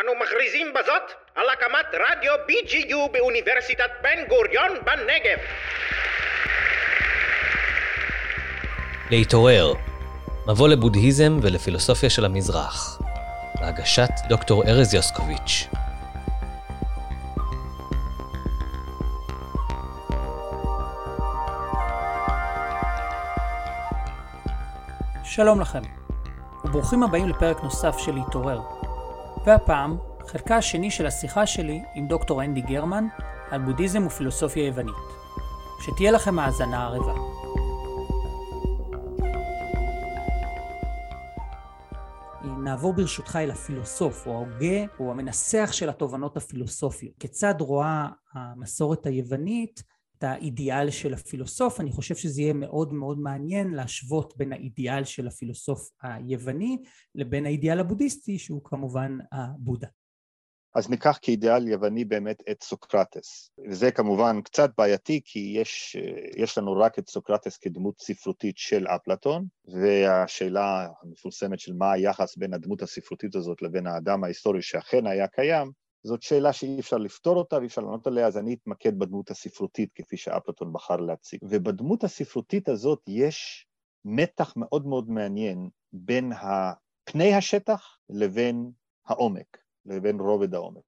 אנו מכריזים בזאת על הקמת רדיו BGU באוניברסיטת בן גוריון בנגב. להתעורר, מבוא לבודהיזם ולפילוסופיה של המזרח, בהגשת דוקטור ארז יוסקוביץ'. שלום לכם, וברוכים הבאים לפרק נוסף של להתעורר. והפעם, חלקה השני של השיחה שלי עם דוקטור אנדי גרמן על בודהיזם ופילוסופיה יוונית. שתהיה לכם האזנה ערבה. נעבור ברשותך אל הפילוסוף, או ההוגה, או המנסח של התובנות הפילוסופיות. כיצד רואה המסורת היוונית האידיאל של הפילוסוף, אני חושב שזה יהיה מאוד מאוד מעניין להשוות בין האידיאל של הפילוסוף היווני לבין האידיאל הבודהיסטי שהוא כמובן הבודה. אז ניקח כאידיאל יווני באמת את סוקרטס. וזה כמובן קצת בעייתי כי יש, יש לנו רק את סוקרטס כדמות ספרותית של אפלטון, והשאלה המפורסמת של מה היחס בין הדמות הספרותית הזאת לבין האדם ההיסטורי שאכן היה קיים, זאת שאלה שאי אפשר לפתור אותה ואי אפשר לענות עליה, אז אני אתמקד בדמות הספרותית כפי שאפלטון בחר להציג. ובדמות הספרותית הזאת יש מתח מאוד מאוד מעניין בין פני השטח לבין העומק, לבין רובד העומק.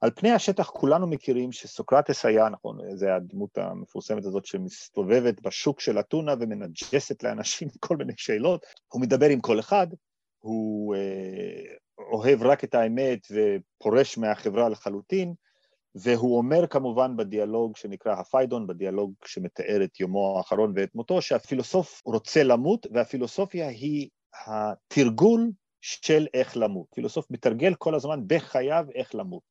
על פני השטח כולנו מכירים שסוקרטס היה, נכון, זה הדמות המפורסמת הזאת שמסתובבת בשוק של אתונה ומנג'סת לאנשים כל מיני שאלות, הוא מדבר עם כל אחד, הוא אה, אוהב רק את האמת ופורש מהחברה לחלוטין, והוא אומר כמובן בדיאלוג שנקרא הפיידון, בדיאלוג שמתאר את יומו האחרון ואת מותו, שהפילוסוף רוצה למות, והפילוסופיה היא התרגול של איך למות. פילוסוף מתרגל כל הזמן בחייו איך למות.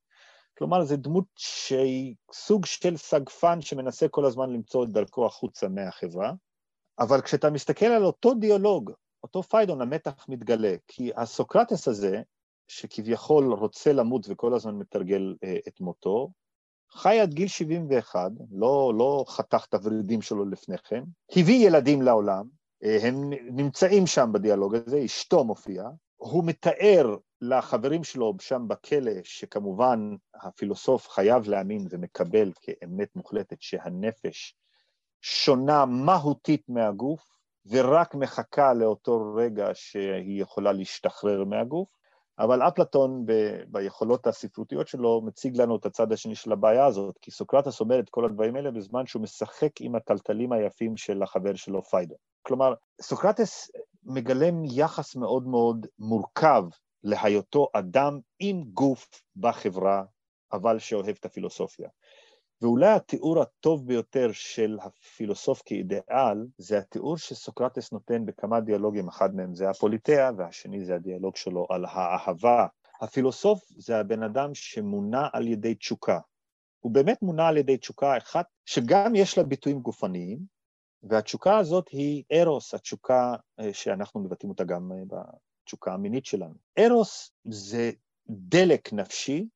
כלומר, זו דמות שהיא סוג של סגפן שמנסה כל הזמן למצוא את דרכו החוצה מהחברה, אבל כשאתה מסתכל על אותו דיאלוג, אותו פיידון, המתח מתגלה, כי הסוקרטס הזה, שכביכול רוצה למות וכל הזמן מתרגל אה, את מותו, חי עד גיל 71, לא, לא חתך את הוורידים שלו לפני כן, הביא ילדים לעולם, אה, הם נמצאים שם בדיאלוג הזה, אשתו מופיעה, הוא מתאר לחברים שלו שם בכלא, שכמובן הפילוסוף חייב להאמין ומקבל כאמת מוחלטת שהנפש שונה מהותית מהגוף, ורק מחכה לאותו רגע שהיא יכולה להשתחרר מהגוף, אבל אפלטון ב- ביכולות הספרותיות שלו מציג לנו את הצד השני של הבעיה הזאת, כי סוקרטס אומר את כל הדברים האלה בזמן שהוא משחק עם הטלטלים היפים של החבר שלו פיידו. כלומר, סוקרטס מגלם יחס מאוד מאוד מורכב להיותו אדם עם גוף בחברה, אבל שאוהב את הפילוסופיה. ואולי התיאור הטוב ביותר של הפילוסוף כאידיאל, זה התיאור שסוקרטס נותן בכמה דיאלוגים, אחד מהם זה הפוליטאה, והשני זה הדיאלוג שלו על האהבה. הפילוסוף זה הבן אדם שמונע על ידי תשוקה. הוא באמת מונע על ידי תשוקה אחת, שגם יש לה ביטויים גופניים, והתשוקה הזאת היא ארוס, התשוקה אה, שאנחנו מבטאים אותה גם אה, בתשוקה המינית שלנו. ארוס זה דלק נפשי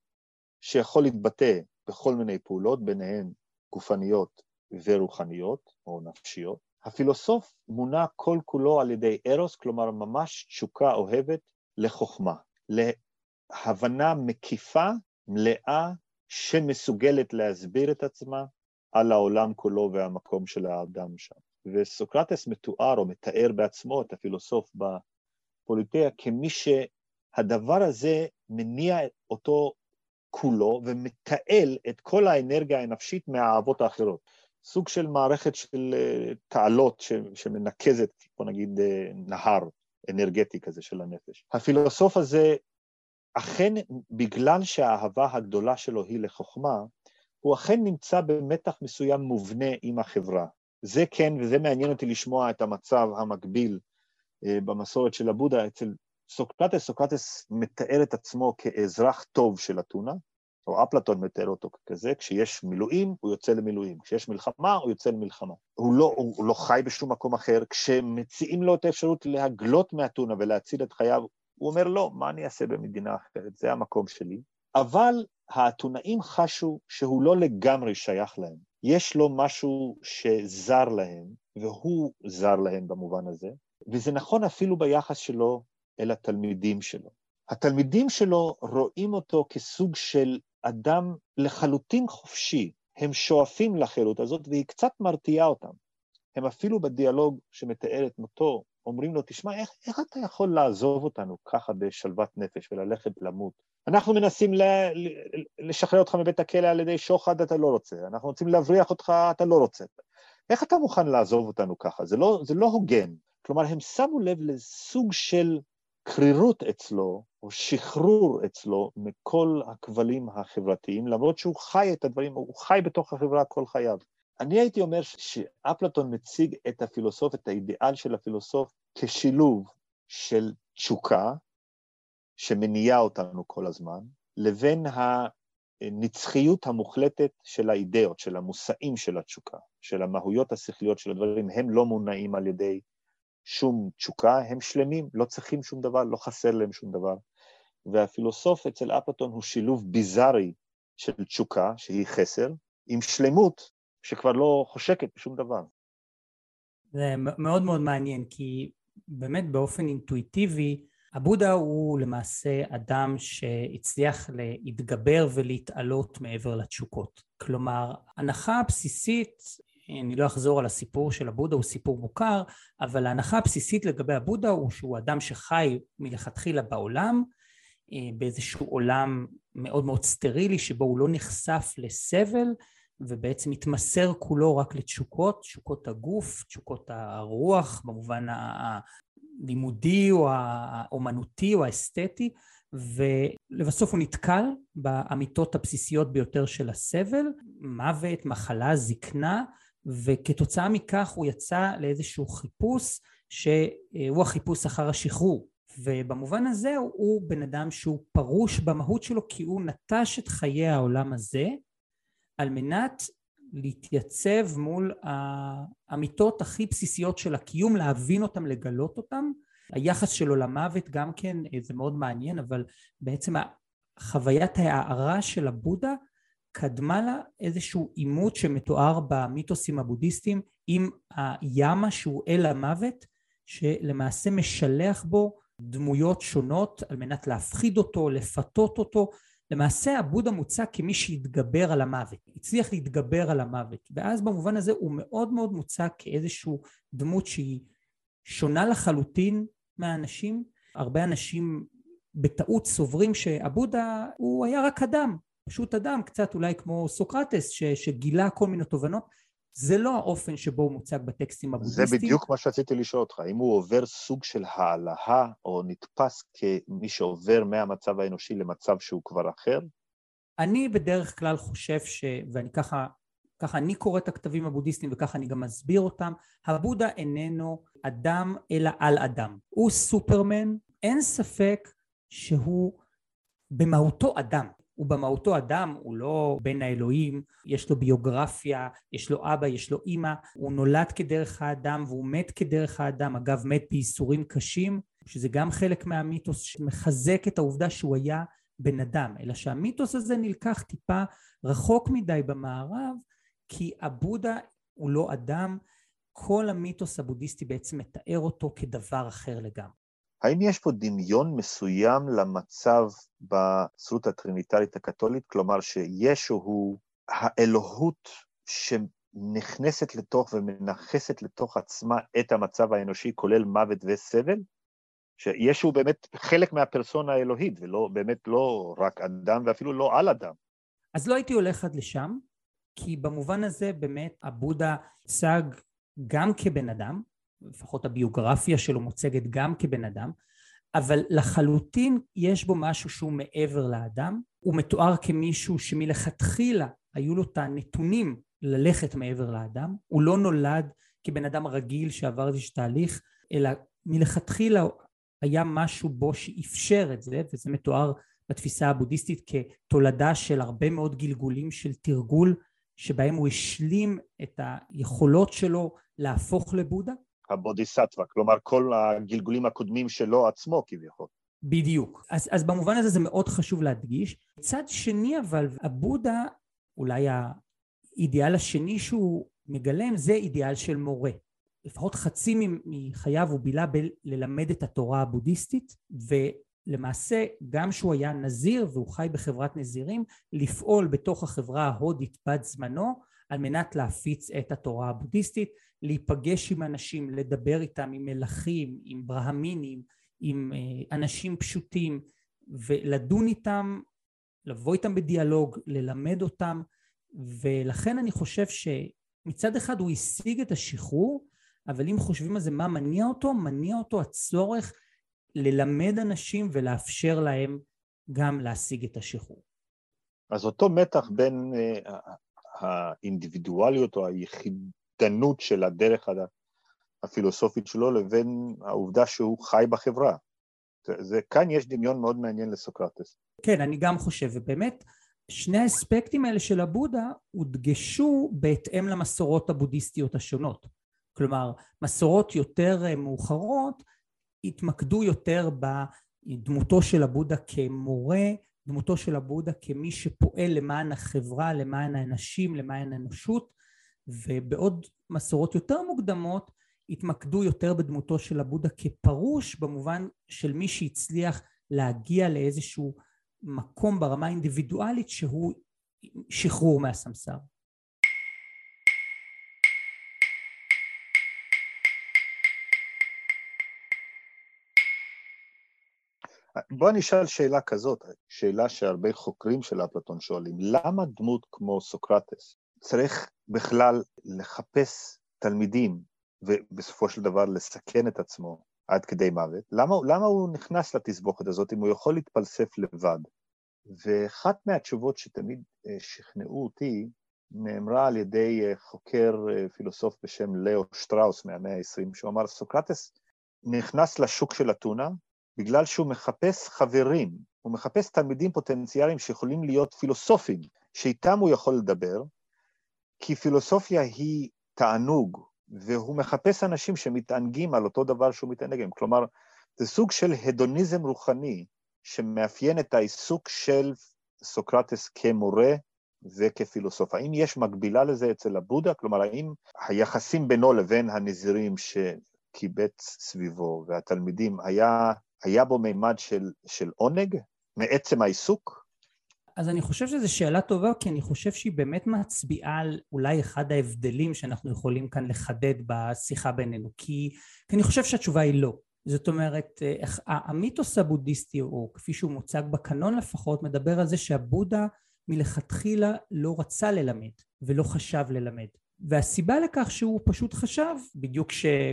שיכול להתבטא בכל מיני פעולות, ביניהן גופניות ורוחניות או נפשיות. הפילוסוף מונע כל כולו על ידי ארוס, כלומר ממש תשוקה אוהבת לחוכמה, להבנה מקיפה, מלאה, שמסוגלת להסביר את עצמה על העולם כולו והמקום של האדם שם. וסוקרטס מתואר או מתאר בעצמו את הפילוסוף בפוליטאה כמי שהדבר הזה מניע אותו כולו ומתעל את כל האנרגיה הנפשית מהאהבות האחרות. סוג של מערכת של אה, תעלות שמנקזת, בוא נגיד, אה, נהר אנרגטי כזה של הנפש. הפילוסוף הזה, אכן, בגלל שהאהבה הגדולה שלו היא לחוכמה, הוא אכן נמצא במתח מסוים מובנה עם החברה. זה כן, וזה מעניין אותי לשמוע את המצב המקביל אה, במסורת של הבודה אצל סוקרטס, סוקרטס מתאר את עצמו כאזרח טוב של אתונה, או אפלטון מתאר אותו ככזה, כשיש מילואים, הוא יוצא למילואים, כשיש מלחמה, הוא יוצא למלחמה. הוא לא, הוא, הוא לא חי בשום מקום אחר, כשמציעים לו את האפשרות להגלות מאתונה ולהציל את חייו, הוא אומר, לא, מה אני אעשה במדינה אחרת? זה המקום שלי. אבל האתונאים חשו שהוא לא לגמרי שייך להם. יש לו משהו שזר להם, והוא זר להם במובן הזה, וזה נכון אפילו ביחס שלו אל התלמידים שלו. התלמידים שלו רואים אותו כסוג של אדם לחלוטין חופשי, הם שואפים לחירות הזאת והיא קצת מרתיעה אותם. הם אפילו בדיאלוג שמתאר את מותו, אומרים לו, תשמע, איך, איך אתה יכול לעזוב אותנו ככה בשלוות נפש וללכת למות? אנחנו מנסים ל, לשחרר אותך מבית הכלא על ידי שוחד, אתה לא רוצה, אנחנו רוצים להבריח אותך, אתה לא רוצה. איך אתה מוכן לעזוב אותנו ככה? זה לא, זה לא הוגן. כלומר, הם שמו לב לסוג של קרירות אצלו, או שחרור אצלו מכל הכבלים החברתיים, למרות שהוא חי את הדברים, הוא חי בתוך החברה כל חייו. אני הייתי אומר שאפלטון מציג את הפילוסוף, את האידיאל של הפילוסוף, כשילוב של תשוקה, שמניעה אותנו כל הזמן, לבין הנצחיות המוחלטת של האידאות, של המושאים של התשוקה, של המהויות השכליות של הדברים, הם לא מונעים על ידי שום תשוקה, הם שלמים, לא צריכים שום דבר, לא חסר להם שום דבר. והפילוסוף אצל אפלטון הוא שילוב ביזארי של תשוקה, שהיא חסר, עם שלמות שכבר לא חושקת בשום דבר. זה מאוד מאוד מעניין, כי באמת באופן אינטואיטיבי, הבודה הוא למעשה אדם שהצליח להתגבר ולהתעלות מעבר לתשוקות. כלומר, הנחה הבסיסית, אני לא אחזור על הסיפור של הבודה, הוא סיפור מוכר, אבל ההנחה הבסיסית לגבי הבודה הוא שהוא אדם שחי מלכתחילה בעולם, אה, באיזשהו עולם מאוד מאוד סטרילי שבו הוא לא נחשף לסבל ובעצם מתמסר כולו רק לתשוקות, תשוקות הגוף, תשוקות הרוח במובן הלימודי או האומנותי או האסתטי ולבסוף הוא נתקל באמיתות הבסיסיות ביותר של הסבל, מוות, מחלה, זקנה וכתוצאה מכך הוא יצא לאיזשהו חיפוש שהוא החיפוש אחר השחרור ובמובן הזה הוא בן אדם שהוא פרוש במהות שלו כי הוא נטש את חיי העולם הזה על מנת להתייצב מול האמיתות הכי בסיסיות של הקיום, להבין אותם, לגלות אותם. היחס שלו למוות גם כן זה מאוד מעניין, אבל בעצם חוויית ההערה של הבודה קדמה לה איזשהו עימות שמתואר במיתוסים הבודהיסטיים עם הימה שהוא אל המוות, שלמעשה משלח בו דמויות שונות על מנת להפחיד אותו, לפתות אותו, למעשה הבודה מוצג כמי שהתגבר על המוות, הצליח להתגבר על המוות, ואז במובן הזה הוא מאוד מאוד מוצג כאיזשהו דמות שהיא שונה לחלוטין מהאנשים. הרבה אנשים בטעות סוברים שהבודה הוא היה רק אדם, פשוט אדם, קצת אולי כמו סוקרטס ש, שגילה כל מיני תובנות, זה לא האופן שבו הוא מוצג בטקסטים הבודהיסטיים. זה בדיוק מה שרציתי לשאול אותך, אם הוא עובר סוג של העלאה, או נתפס כמי שעובר מהמצב האנושי למצב שהוא כבר אחר? אני בדרך כלל חושב ש... ואני ככה, ככה אני קורא את הכתבים הבודהיסטיים וככה אני גם מסביר אותם, הבודה איננו אדם אלא על אדם. הוא סופרמן, אין ספק שהוא במהותו אדם. הוא במהותו אדם, הוא לא בן האלוהים, יש לו ביוגרפיה, יש לו אבא, יש לו אימא, הוא נולד כדרך האדם והוא מת כדרך האדם, אגב מת בייסורים קשים, שזה גם חלק מהמיתוס שמחזק את העובדה שהוא היה בן אדם, אלא שהמיתוס הזה נלקח טיפה רחוק מדי במערב, כי הבודה הוא לא אדם, כל המיתוס הבודהיסטי בעצם מתאר אותו כדבר אחר לגמרי. האם יש פה דמיון מסוים למצב בצרות הטריניטרית הקתולית? כלומר, שישו הוא האלוהות שנכנסת לתוך ומנכסת לתוך עצמה את המצב האנושי, כולל מוות וסבל? שישו באמת חלק מהפרסונה האלוהית, ולא, באמת לא רק אדם ואפילו לא על אדם. אז לא הייתי הולך עד לשם, כי במובן הזה באמת הבודה הוצג גם כבן אדם, לפחות הביוגרפיה שלו מוצגת גם כבן אדם, אבל לחלוטין יש בו משהו שהוא מעבר לאדם, הוא מתואר כמישהו שמלכתחילה היו לו את הנתונים ללכת מעבר לאדם, הוא לא נולד כבן אדם רגיל שעבר איזשהו תהליך, אלא מלכתחילה היה משהו בו שאפשר את זה, וזה מתואר בתפיסה הבודהיסטית כתולדה של הרבה מאוד גלגולים של תרגול שבהם הוא השלים את היכולות שלו להפוך לבודה הבודיסטווה, כלומר כל הגלגולים הקודמים שלו עצמו כביכול. בדיוק. אז, אז במובן הזה זה מאוד חשוב להדגיש. מצד שני אבל, הבודה, אולי האידיאל השני שהוא מגלם, זה אידיאל של מורה. לפחות חצי מחייו הוא בילה בללמד את התורה הבודהיסטית, למעשה, גם שהוא היה נזיר והוא חי בחברת נזירים, לפעול בתוך החברה ההודית בת זמנו על מנת להפיץ את התורה הבודהיסטית, להיפגש עם אנשים, לדבר איתם, עם מלכים, עם ברהמינים, עם אה, אנשים פשוטים, ולדון איתם, לבוא איתם בדיאלוג, ללמד אותם, ולכן אני חושב שמצד אחד הוא השיג את השחרור, אבל אם חושבים על זה מה מניע אותו, מניע אותו הצורך ללמד אנשים ולאפשר להם גם להשיג את השחרור. אז אותו מתח בין uh, האינדיבידואליות או היחידנות של הדרך הפילוסופית שלו לבין העובדה שהוא חי בחברה. זה, כאן יש דמיון מאוד מעניין לסוקרטס. כן, אני גם חושב, ובאמת, שני האספקטים האלה של הבודה הודגשו בהתאם למסורות הבודהיסטיות השונות. כלומר, מסורות יותר אה, מאוחרות התמקדו יותר בדמותו של הבודה כמורה, דמותו של הבודה כמי שפועל למען החברה, למען האנשים, למען האנושות, ובעוד מסורות יותר מוקדמות התמקדו יותר בדמותו של הבודה כפרוש במובן של מי שהצליח להגיע לאיזשהו מקום ברמה האינדיבידואלית שהוא שחרור מהסמסר. בוא נשאל שאלה כזאת, שאלה שהרבה חוקרים של אפלטון שואלים, למה דמות כמו סוקרטס צריך בכלל לחפש תלמידים ובסופו של דבר לסכן את עצמו עד כדי מוות? למה, למה הוא נכנס לתסבוכת הזאת אם הוא יכול להתפלסף לבד? ואחת מהתשובות שתמיד אה, שכנעו אותי נאמרה על ידי אה, חוקר אה, פילוסוף בשם לאו שטראוס מהמאה ה-20, שהוא אמר, סוקרטס נכנס לשוק של אתונה בגלל שהוא מחפש חברים, הוא מחפש תלמידים פוטנציאליים שיכולים להיות פילוסופים, שאיתם הוא יכול לדבר, כי פילוסופיה היא תענוג, והוא מחפש אנשים שמתענגים על אותו דבר שהוא מתענג עליהם. כלומר, זה סוג של הדוניזם רוחני שמאפיין את העיסוק של סוקרטס כמורה וכפילוסוף. האם יש מקבילה לזה אצל הבודה? כלומר, האם היחסים בינו לבין הנזירים שקיבץ סביבו והתלמידים, היה היה בו מימד של, של עונג מעצם העיסוק? אז אני חושב שזו שאלה טובה, כי אני חושב שהיא באמת מצביעה על אולי אחד ההבדלים שאנחנו יכולים כאן לחדד בשיחה בינינו, כי, כי אני חושב שהתשובה היא לא. זאת אומרת, המיתוס הבודהיסטי, או כפי שהוא מוצג בקנון לפחות, מדבר על זה שהבודה מלכתחילה לא רצה ללמד ולא חשב ללמד. והסיבה לכך שהוא פשוט חשב, בדיוק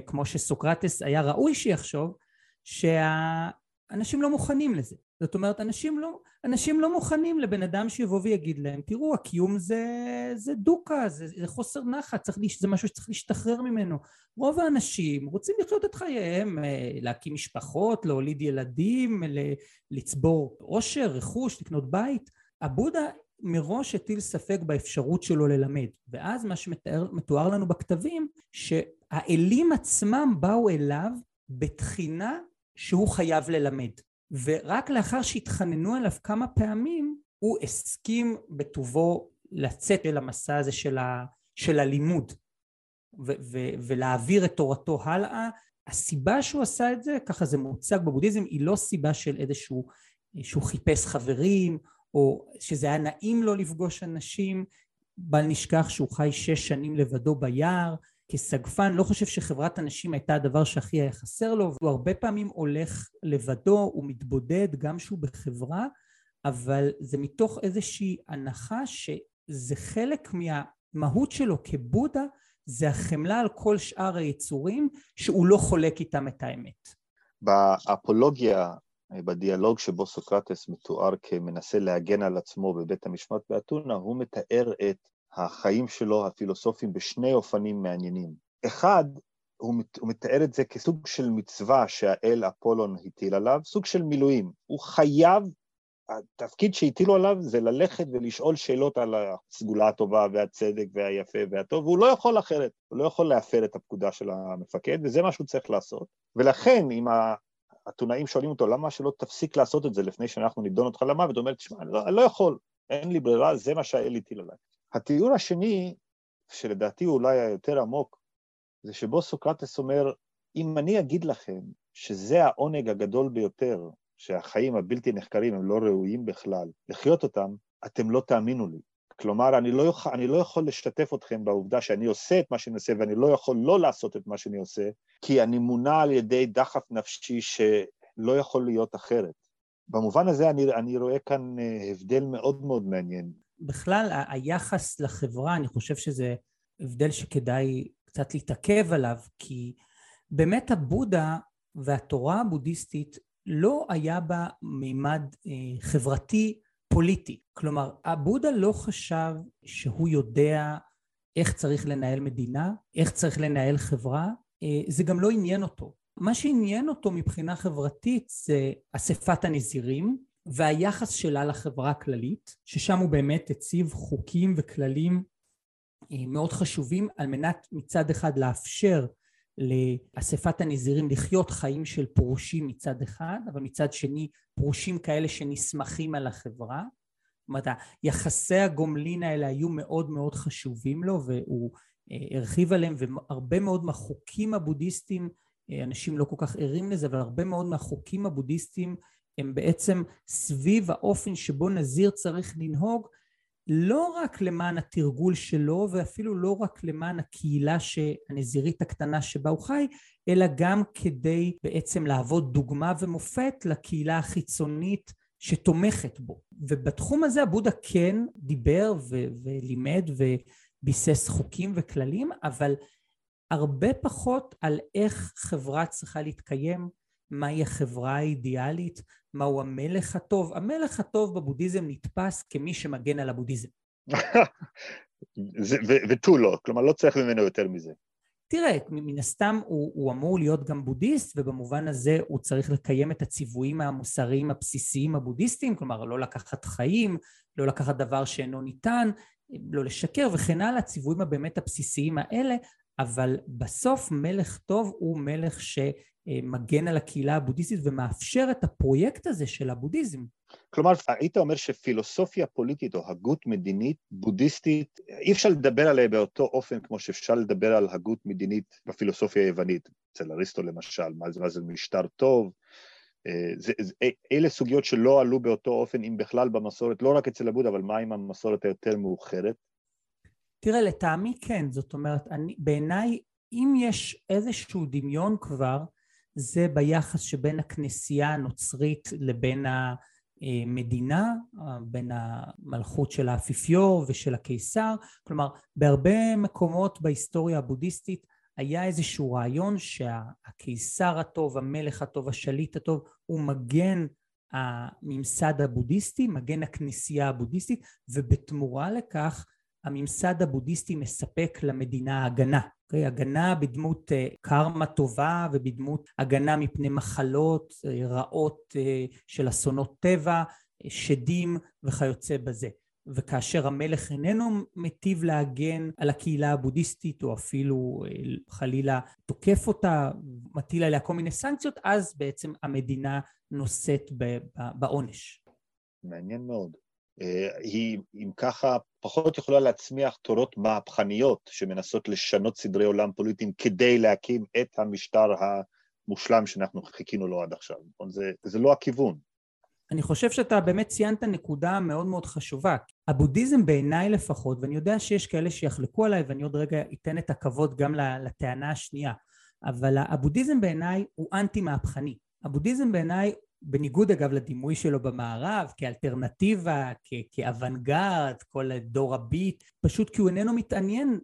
כמו שסוקרטס היה ראוי שיחשוב, שהאנשים לא מוכנים לזה. זאת אומרת, אנשים לא, אנשים לא מוכנים לבן אדם שיבוא ויגיד להם, תראו, הקיום זה, זה דוקה, זה, זה חוסר נחת, צריך, זה משהו שצריך להשתחרר ממנו. רוב האנשים רוצים לחיות את חייהם, אה, להקים משפחות, להוליד ילדים, לצבור עושר, רכוש, לקנות בית. הבודה מראש הטיל ספק באפשרות שלו ללמד, ואז מה שמתואר לנו בכתבים, שהאלים עצמם באו אליו בתחינה שהוא חייב ללמד. ורק לאחר שהתחננו אליו כמה פעמים, הוא הסכים בטובו לצאת אל המסע הזה של, ה, של הלימוד ו, ו, ולהעביר את תורתו הלאה. הסיבה שהוא עשה את זה, ככה זה מוצג בבודהיזם, היא לא סיבה של איזשהו, שהוא חיפש חברים, או שזה היה נעים לו לפגוש אנשים, בל נשכח שהוא חי שש שנים לבדו ביער, כסגפן לא חושב שחברת הנשים הייתה הדבר שהכי היה חסר לו והוא הרבה פעמים הולך לבדו, הוא מתבודד גם שהוא בחברה אבל זה מתוך איזושהי הנחה שזה חלק מהמהות שלו כבודה זה החמלה על כל שאר היצורים שהוא לא חולק איתם את האמת. באפולוגיה, בדיאלוג שבו סוקרטס מתואר כמנסה להגן על עצמו בבית המשפט באתונה, הוא מתאר את החיים שלו, הפילוסופיים, בשני אופנים מעניינים. אחד, הוא, מת, הוא מתאר את זה כסוג של מצווה שהאל אפולון הטיל עליו, סוג של מילואים. הוא חייב, התפקיד שהטילו עליו זה ללכת ולשאול שאלות על הסגולה הטובה והצדק והיפה והטוב, והוא לא יכול אחרת, הוא לא יכול להפר את הפקודה של המפקד, וזה מה שהוא צריך לעשות. ולכן, אם האתונאים שואלים אותו, למה שלא תפסיק לעשות את זה לפני שאנחנו נידון אותך למוות? הוא אומר, תשמע, אני לא, אני לא יכול, אין לי ברירה, זה מה שהאל הטיל עליי. התיאור השני, שלדעתי הוא אולי היותר עמוק, זה שבו סוקרטס אומר, אם אני אגיד לכם שזה העונג הגדול ביותר שהחיים הבלתי נחקרים הם לא ראויים בכלל, לחיות אותם, אתם לא תאמינו לי. כלומר, אני לא, יכול, אני לא יכול לשתף אתכם בעובדה שאני עושה את מה שאני עושה ואני לא יכול לא לעשות את מה שאני עושה, כי אני מונע על ידי דחף נפשי שלא יכול להיות אחרת. במובן הזה אני, אני רואה כאן אה, הבדל מאוד מאוד מעניין. בכלל, היחס לחברה, אני חושב שזה הבדל שכדאי קצת להתעכב עליו, כי באמת הבודה והתורה הבודהיסטית לא היה בה מימד אה, חברתי פוליטי. כלומר, הבודה לא חשב שהוא יודע איך צריך לנהל מדינה, איך צריך לנהל חברה, אה, זה גם לא עניין אותו. מה שעניין אותו מבחינה חברתית זה אספת הנזירים והיחס שלה לחברה הכללית, ששם הוא באמת הציב חוקים וכללים אה, מאוד חשובים על מנת מצד אחד לאפשר לאספת הנזירים לחיות חיים של פרושים מצד אחד, אבל מצד שני פרושים כאלה שנסמכים על החברה. זאת אומרת, יחסי הגומלין האלה היו מאוד מאוד חשובים לו והוא אה, הרחיב עליהם והרבה מאוד מהחוקים הבודהיסטיים, אה, אנשים לא כל כך ערים לזה, אבל הרבה מאוד מהחוקים הבודהיסטיים הם בעצם סביב האופן שבו נזיר צריך לנהוג לא רק למען התרגול שלו ואפילו לא רק למען הקהילה הנזירית הקטנה שבה הוא חי, אלא גם כדי בעצם להוות דוגמה ומופת לקהילה החיצונית שתומכת בו. ובתחום הזה הבודה כן דיבר ו- ולימד וביסס חוקים וכללים, אבל הרבה פחות על איך חברה צריכה להתקיים, מהי החברה האידיאלית, מהו המלך הטוב. המלך הטוב בבודהיזם נתפס כמי שמגן על הבודהיזם. ותו לא, כלומר לא צריך ממנו יותר מזה. תראה, מן הסתם הוא, הוא אמור להיות גם בודהיסט, ובמובן הזה הוא צריך לקיים את הציוויים המוסריים הבסיסיים הבודהיסטיים, כלומר לא לקחת חיים, לא לקחת דבר שאינו ניתן, לא לשקר וכן הלאה, הציוויים הבאמת הבסיסיים האלה, אבל בסוף מלך טוב הוא מלך שמגן על הקהילה הבודהיסטית ומאפשר את הפרויקט הזה של הבודהיזם. כלומר, היית אומר שפילוסופיה פוליטית או הגות מדינית בודהיסטית, אי אפשר לדבר עליה באותו אופן כמו שאפשר לדבר על הגות מדינית בפילוסופיה היוונית, אצל אריסטו למשל, מה זה, מה זה משטר טוב, אה, זה, זה, אלה סוגיות שלא עלו באותו אופן, אם בכלל במסורת, לא רק אצל הבודה, אבל מה עם המסורת היותר מאוחרת? תראה, לטעמי כן, זאת אומרת, אני, בעיניי, אם יש איזשהו דמיון כבר, זה ביחס שבין הכנסייה הנוצרית לבין המדינה, בין המלכות של האפיפיור ושל הקיסר, כלומר, בהרבה מקומות בהיסטוריה הבודהיסטית היה איזשהו רעיון שהקיסר הטוב, המלך הטוב, השליט הטוב, הוא מגן הממסד הבודהיסטי, מגן הכנסייה הבודהיסטית, ובתמורה לכך הממסד הבודהיסטי מספק למדינה הגנה. Okay, אוקיי? הגנה בדמות uh, קרמה טובה ובדמות הגנה מפני מחלות uh, רעות uh, של אסונות טבע, uh, שדים וכיוצא בזה. וכאשר המלך איננו מטיב להגן על הקהילה הבודהיסטית או אפילו חלילה תוקף אותה, מטיל עליה כל מיני סנקציות, אז בעצם המדינה נושאת בעונש. מעניין מאוד. היא, אם ככה, פחות יכולה להצמיח תורות מהפכניות שמנסות לשנות סדרי עולם פוליטיים כדי להקים את המשטר המושלם שאנחנו חיכינו לו עד עכשיו. נכון? זה, זה לא הכיוון. אני חושב שאתה באמת ציינת נקודה מאוד מאוד חשובה. הבודהיזם בעיניי לפחות, ואני יודע שיש כאלה שיחלקו עליי ואני עוד רגע אתן את הכבוד גם לטענה השנייה, אבל הבודהיזם בעיניי הוא אנטי מהפכני. הבודהיזם בעיניי בניגוד אגב לדימוי שלו במערב, כאלטרנטיבה, כאוונגרד, כל דור הביט, פשוט כי הוא איננו מתעניין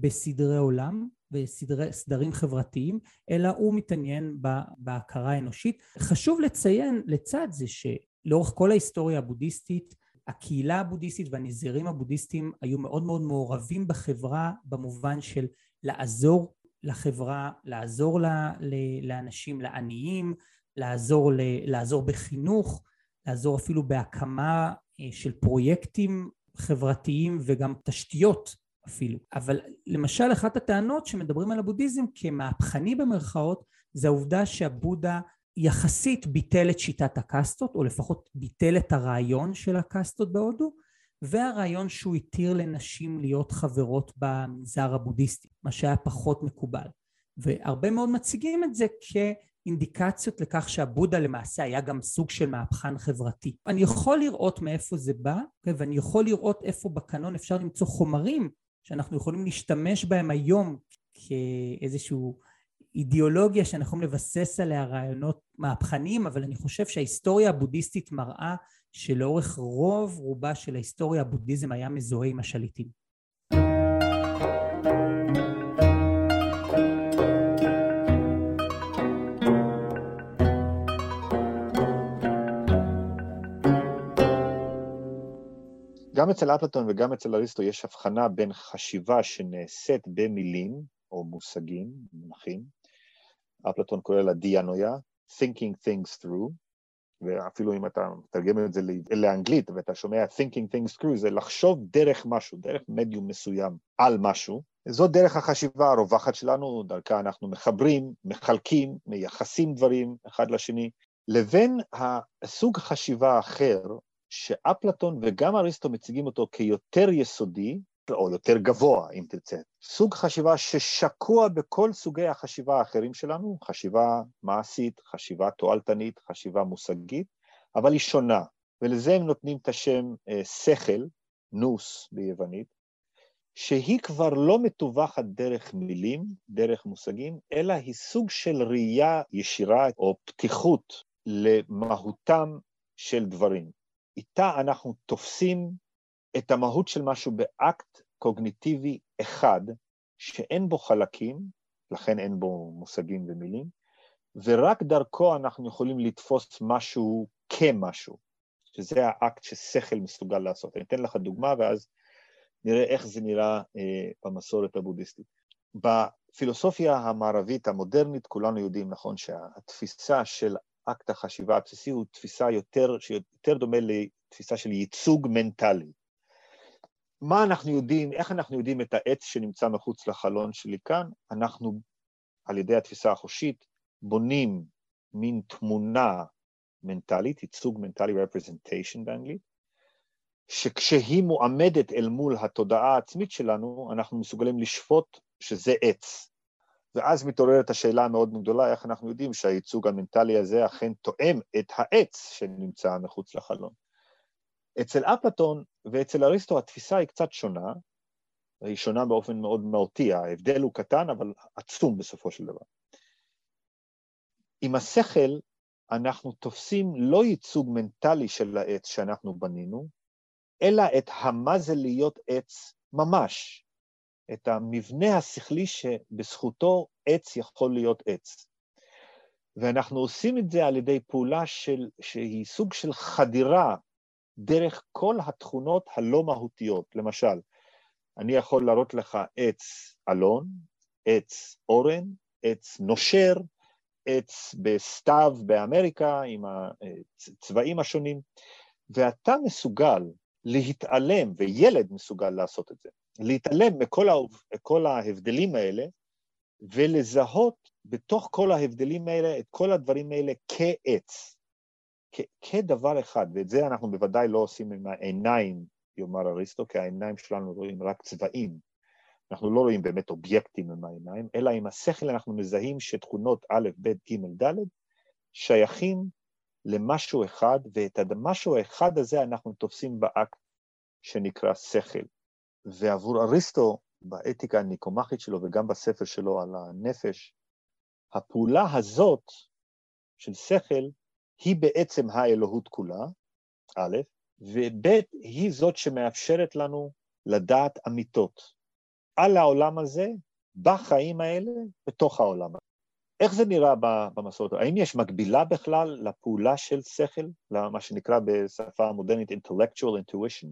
בסדרי עולם, בסדרים חברתיים, אלא הוא מתעניין בהכרה האנושית. חשוב לציין לצד זה שלאורך כל ההיסטוריה הבודהיסטית, הקהילה הבודהיסטית והנזירים הבודהיסטים היו מאוד מאוד מעורבים בחברה במובן של לעזור לחברה, לעזור לאנשים, לעניים, לעזור, ל, לעזור בחינוך, לעזור אפילו בהקמה אה, של פרויקטים חברתיים וגם תשתיות אפילו. אבל למשל אחת הטענות שמדברים על הבודהיזם כמהפכני במרכאות זה העובדה שהבודה יחסית ביטל את שיטת הקסטות או לפחות ביטל את הרעיון של הקסטות בהודו והרעיון שהוא התיר לנשים להיות חברות במנזר הבודהיסטי מה שהיה פחות מקובל והרבה מאוד מציגים את זה כ... אינדיקציות לכך שהבודה למעשה היה גם סוג של מהפכן חברתי. אני יכול לראות מאיפה זה בא, כן, ואני יכול לראות איפה בקנון אפשר למצוא חומרים שאנחנו יכולים להשתמש בהם היום כאיזשהו אידיאולוגיה שאנחנו יכולים לבסס עליה רעיונות מהפכניים, אבל אני חושב שההיסטוריה הבודהיסטית מראה שלאורך רוב רובה של ההיסטוריה הבודהיזם היה מזוהה עם השליטים. גם אצל אפלטון וגם אצל אריסטו יש הבחנה בין חשיבה שנעשית במילים או מושגים, מונחים, אפלטון קורא לה דיאנויה, thinking things through, ואפילו אם אתה מתרגם את זה לאנגלית ואתה שומע thinking things through, זה לחשוב דרך משהו, דרך מדיום מסוים על משהו. זו דרך החשיבה הרווחת שלנו, דרכה אנחנו מחברים, מחלקים, מייחסים דברים אחד לשני, לבין הסוג חשיבה האחר, שאפלטון וגם אריסטו מציגים אותו כיותר יסודי, או יותר גבוה, אם תרצה. סוג חשיבה ששקוע בכל סוגי החשיבה האחרים שלנו, חשיבה מעשית, חשיבה תועלתנית, חשיבה מושגית, אבל היא שונה, ולזה הם נותנים את השם אה, שכל, נוס ביוונית, שהיא כבר לא מתווכת דרך מילים, דרך מושגים, אלא היא סוג של ראייה ישירה או פתיחות למהותם של דברים. איתה אנחנו תופסים את המהות של משהו באקט קוגניטיבי אחד, שאין בו חלקים, לכן אין בו מושגים ומילים, ורק דרכו אנחנו יכולים לתפוס משהו כמשהו, שזה האקט ששכל מסוגל לעשות. אני אתן לך דוגמה ואז נראה איך זה נראה אה, במסורת הבודהיסטית. בפילוסופיה המערבית המודרנית כולנו יודעים, נכון, שהתפיסה של אקט החשיבה הבסיסי הוא תפיסה יותר, שיותר דומה לתפיסה של ייצוג מנטלי. מה אנחנו יודעים, איך אנחנו יודעים את העץ שנמצא מחוץ לחלון שלי כאן? אנחנו, על ידי התפיסה החושית, בונים מין תמונה מנטלית, ייצוג מנטלי representation באנגלית, שכשהיא מועמדת אל מול התודעה העצמית שלנו, אנחנו מסוגלים לשפוט שזה עץ. ואז מתעוררת השאלה המאוד גדולה, איך אנחנו יודעים שהייצוג המנטלי הזה אכן תואם את העץ שנמצא מחוץ לחלון. אצל אפלטון ואצל אריסטו התפיסה היא קצת שונה, היא שונה באופן מאוד מהותי, ההבדל הוא קטן אבל עצום בסופו של דבר. עם השכל אנחנו תופסים לא ייצוג מנטלי של העץ שאנחנו בנינו, אלא את המה זה להיות עץ ממש, את המבנה השכלי שבזכותו עץ יכול להיות עץ. ואנחנו עושים את זה על ידי פעולה של, שהיא סוג של חדירה דרך כל התכונות הלא מהותיות. למשל, אני יכול להראות לך עץ אלון, עץ אורן, עץ נושר, עץ בסתיו באמריקה עם הצבעים השונים, ואתה מסוגל להתעלם, וילד מסוגל לעשות את זה, להתעלם מכל ההבדלים האלה ולזהות בתוך כל ההבדלים האלה את כל הדברים האלה כעץ, כדבר אחד, ואת זה אנחנו בוודאי לא עושים עם העיניים, יאמר אריסטו, כי העיניים שלנו רואים רק צבעים. אנחנו לא רואים באמת אובייקטים עם העיניים, אלא עם השכל אנחנו מזהים שתכונות א', ב', ג', ד', שייכים למשהו אחד, ואת המשהו האחד הזה אנחנו תופסים באקט שנקרא שכל. ועבור אריסטו, באתיקה הניקומחית שלו וגם בספר שלו על הנפש, הפעולה הזאת של שכל היא בעצם האלוהות כולה, א', וב', היא זאת שמאפשרת לנו לדעת אמיתות על העולם הזה, בחיים האלה, בתוך העולם הזה. איך זה נראה במסורת? האם יש מקבילה בכלל לפעולה של שכל, למה שנקרא בשפה המודרנית intellectual intuition?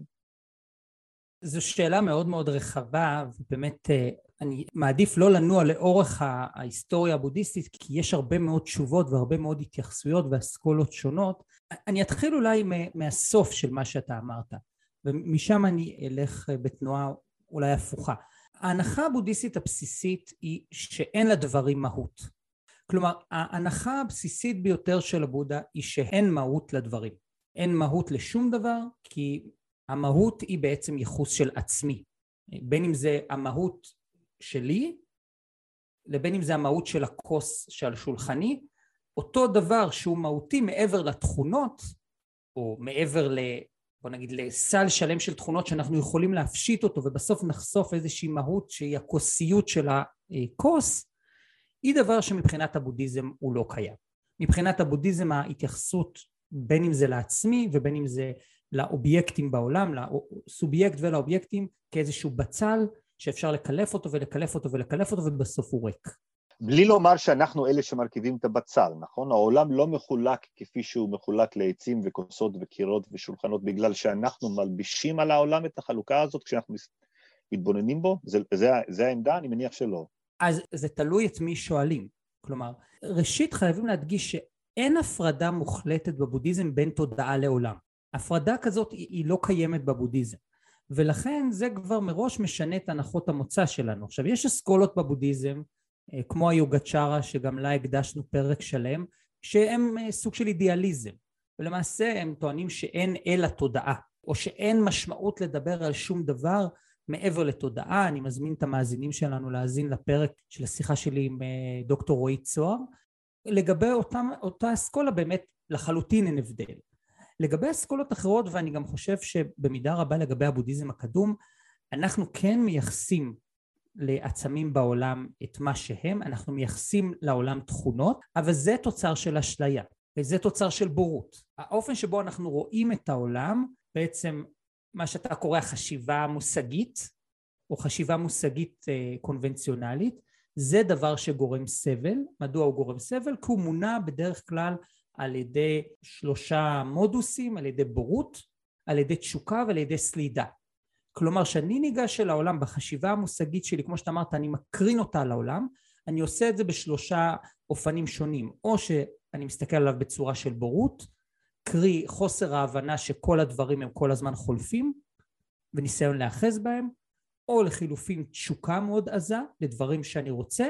זו שאלה מאוד מאוד רחבה, ובאמת אה, אני מעדיף לא לנוע לאורך ההיסטוריה הבודהיסטית, כי יש הרבה מאוד תשובות והרבה מאוד התייחסויות ואסכולות שונות. אני אתחיל אולי מהסוף של מה שאתה אמרת, ומשם אני אלך אה, בתנועה אולי הפוכה. ההנחה הבודהיסטית הבסיסית היא שאין לדברים מהות. כלומר, ההנחה הבסיסית ביותר של הבודה היא שאין מהות לדברים. אין מהות לשום דבר, כי המהות היא בעצם ייחוס של עצמי. בין אם זה המהות שלי, לבין אם זה המהות של הכוס שעל שולחני, אותו דבר שהוא מהותי מעבר לתכונות, או מעבר ל... בוא נגיד לסל שלם של תכונות שאנחנו יכולים להפשיט אותו ובסוף נחשוף איזושהי מהות שהיא הכוסיות של הכוס, היא דבר שמבחינת הבודהיזם הוא לא קיים. מבחינת הבודהיזם ההתייחסות בין אם זה לעצמי ובין אם זה לאובייקטים בעולם, לסובייקט ולאובייקטים כאיזשהו בצל שאפשר לקלף אותו ולקלף אותו ולקלף אותו ובסוף הוא ריק. בלי לומר שאנחנו אלה שמרכיבים את הבצל, נכון? העולם לא מחולק כפי שהוא מחולק לעצים וכוסות וקירות ושולחנות בגלל שאנחנו מלבישים על העולם את החלוקה הזאת כשאנחנו מתבוננים בו? זה, זה, זה העמדה? אני מניח שלא. אז זה תלוי את מי שואלים. כלומר, ראשית חייבים להדגיש שאין הפרדה מוחלטת בבודהיזם בין תודעה לעולם. הפרדה כזאת היא, היא לא קיימת בבודהיזם. ולכן זה כבר מראש משנה את הנחות המוצא שלנו. עכשיו, יש אסכולות בבודהיזם אה, כמו היוגצ'ארה שגם לה הקדשנו פרק שלם שהם אה, סוג של אידיאליזם ולמעשה הם טוענים שאין אלא תודעה או שאין משמעות לדבר על שום דבר מעבר לתודעה אני מזמין את המאזינים שלנו להאזין לפרק של השיחה שלי עם אה, דוקטור רועי צוהר לגבי אותם, אותה אסכולה באמת לחלוטין אין הבדל לגבי אסכולות אחרות ואני גם חושב שבמידה רבה לגבי הבודהיזם הקדום אנחנו כן מייחסים לעצמים בעולם את מה שהם, אנחנו מייחסים לעולם תכונות, אבל זה תוצר של אשליה, וזה תוצר של בורות. האופן שבו אנחנו רואים את העולם, בעצם מה שאתה קורא חשיבה מושגית, או חשיבה מושגית אה, קונבנציונלית, זה דבר שגורם סבל. מדוע הוא גורם סבל? כי הוא מונע בדרך כלל על ידי שלושה מודוסים, על ידי בורות, על ידי תשוקה ועל ידי סלידה. כלומר שאני ניגש אל העולם בחשיבה המושגית שלי כמו שאתה אמרת אני מקרין אותה לעולם אני עושה את זה בשלושה אופנים שונים או שאני מסתכל עליו בצורה של בורות קרי חוסר ההבנה שכל הדברים הם כל הזמן חולפים וניסיון להאחז בהם או לחילופין תשוקה מאוד עזה לדברים שאני רוצה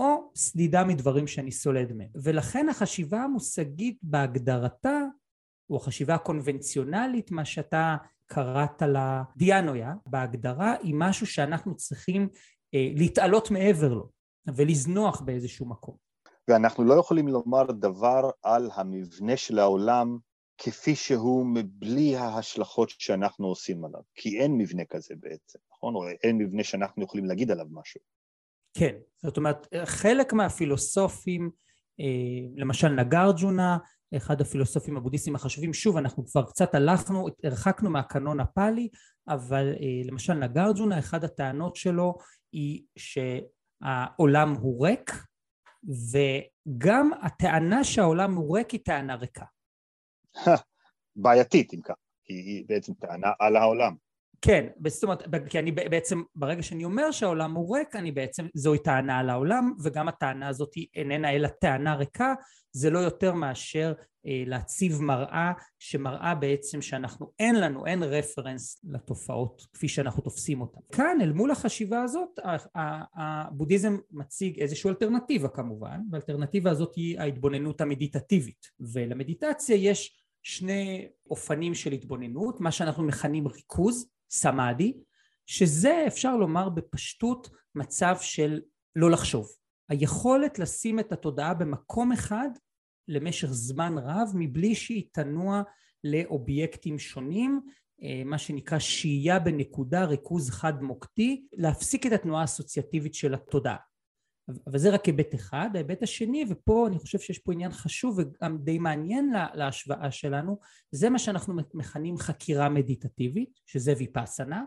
או סדידה מדברים שאני סולד מהם ולכן החשיבה המושגית בהגדרתה או החשיבה הקונבנציונלית מה שאתה קראת לה דיאנויה בהגדרה היא משהו שאנחנו צריכים אה, להתעלות מעבר לו ולזנוח באיזשהו מקום. ואנחנו לא יכולים לומר דבר על המבנה של העולם כפי שהוא מבלי ההשלכות שאנחנו עושים עליו, כי אין מבנה כזה בעצם, נכון? או אין מבנה שאנחנו יכולים להגיד עליו משהו. כן, זאת אומרת חלק מהפילוסופים, אה, למשל נגרג'ונה, אחד הפילוסופים הבודהיסטים החשובים, שוב אנחנו כבר קצת הלכנו, הרחקנו מהקנון הפאלי, אבל אה, למשל נגרג'ונה, אחד הטענות שלו היא שהעולם הוא ריק, וגם הטענה שהעולם הוא ריק היא טענה ריקה. בעייתית אם כך, כי היא בעצם טענה על העולם. כן, זאת אומרת, כי אני בעצם, ברגע שאני אומר שהעולם הוא ריק, אני בעצם, זוהי טענה על העולם, וגם הטענה הזאת איננה אלא טענה ריקה, זה לא יותר מאשר אה, להציב מראה שמראה בעצם שאנחנו, אין לנו, אין רפרנס לתופעות כפי שאנחנו תופסים אותן. כאן, אל מול החשיבה הזאת, הבודהיזם מציג איזושהי אלטרנטיבה כמובן, והאלטרנטיבה הזאת היא ההתבוננות המדיטטיבית, ולמדיטציה יש שני אופנים של התבוננות, מה שאנחנו מכנים ריכוז, סמאדי, שזה אפשר לומר בפשטות מצב של לא לחשוב. היכולת לשים את התודעה במקום אחד למשך זמן רב מבלי שהיא תנוע לאובייקטים שונים, אה, מה שנקרא שהייה בנקודה, ריכוז חד מוקדי, להפסיק את התנועה האסוציאטיבית של התודעה. אבל זה רק היבט אחד, ההיבט השני, ופה אני חושב שיש פה עניין חשוב וגם די מעניין להשוואה שלנו, זה מה שאנחנו מכנים חקירה מדיטטיבית, שזה ויפאסנה,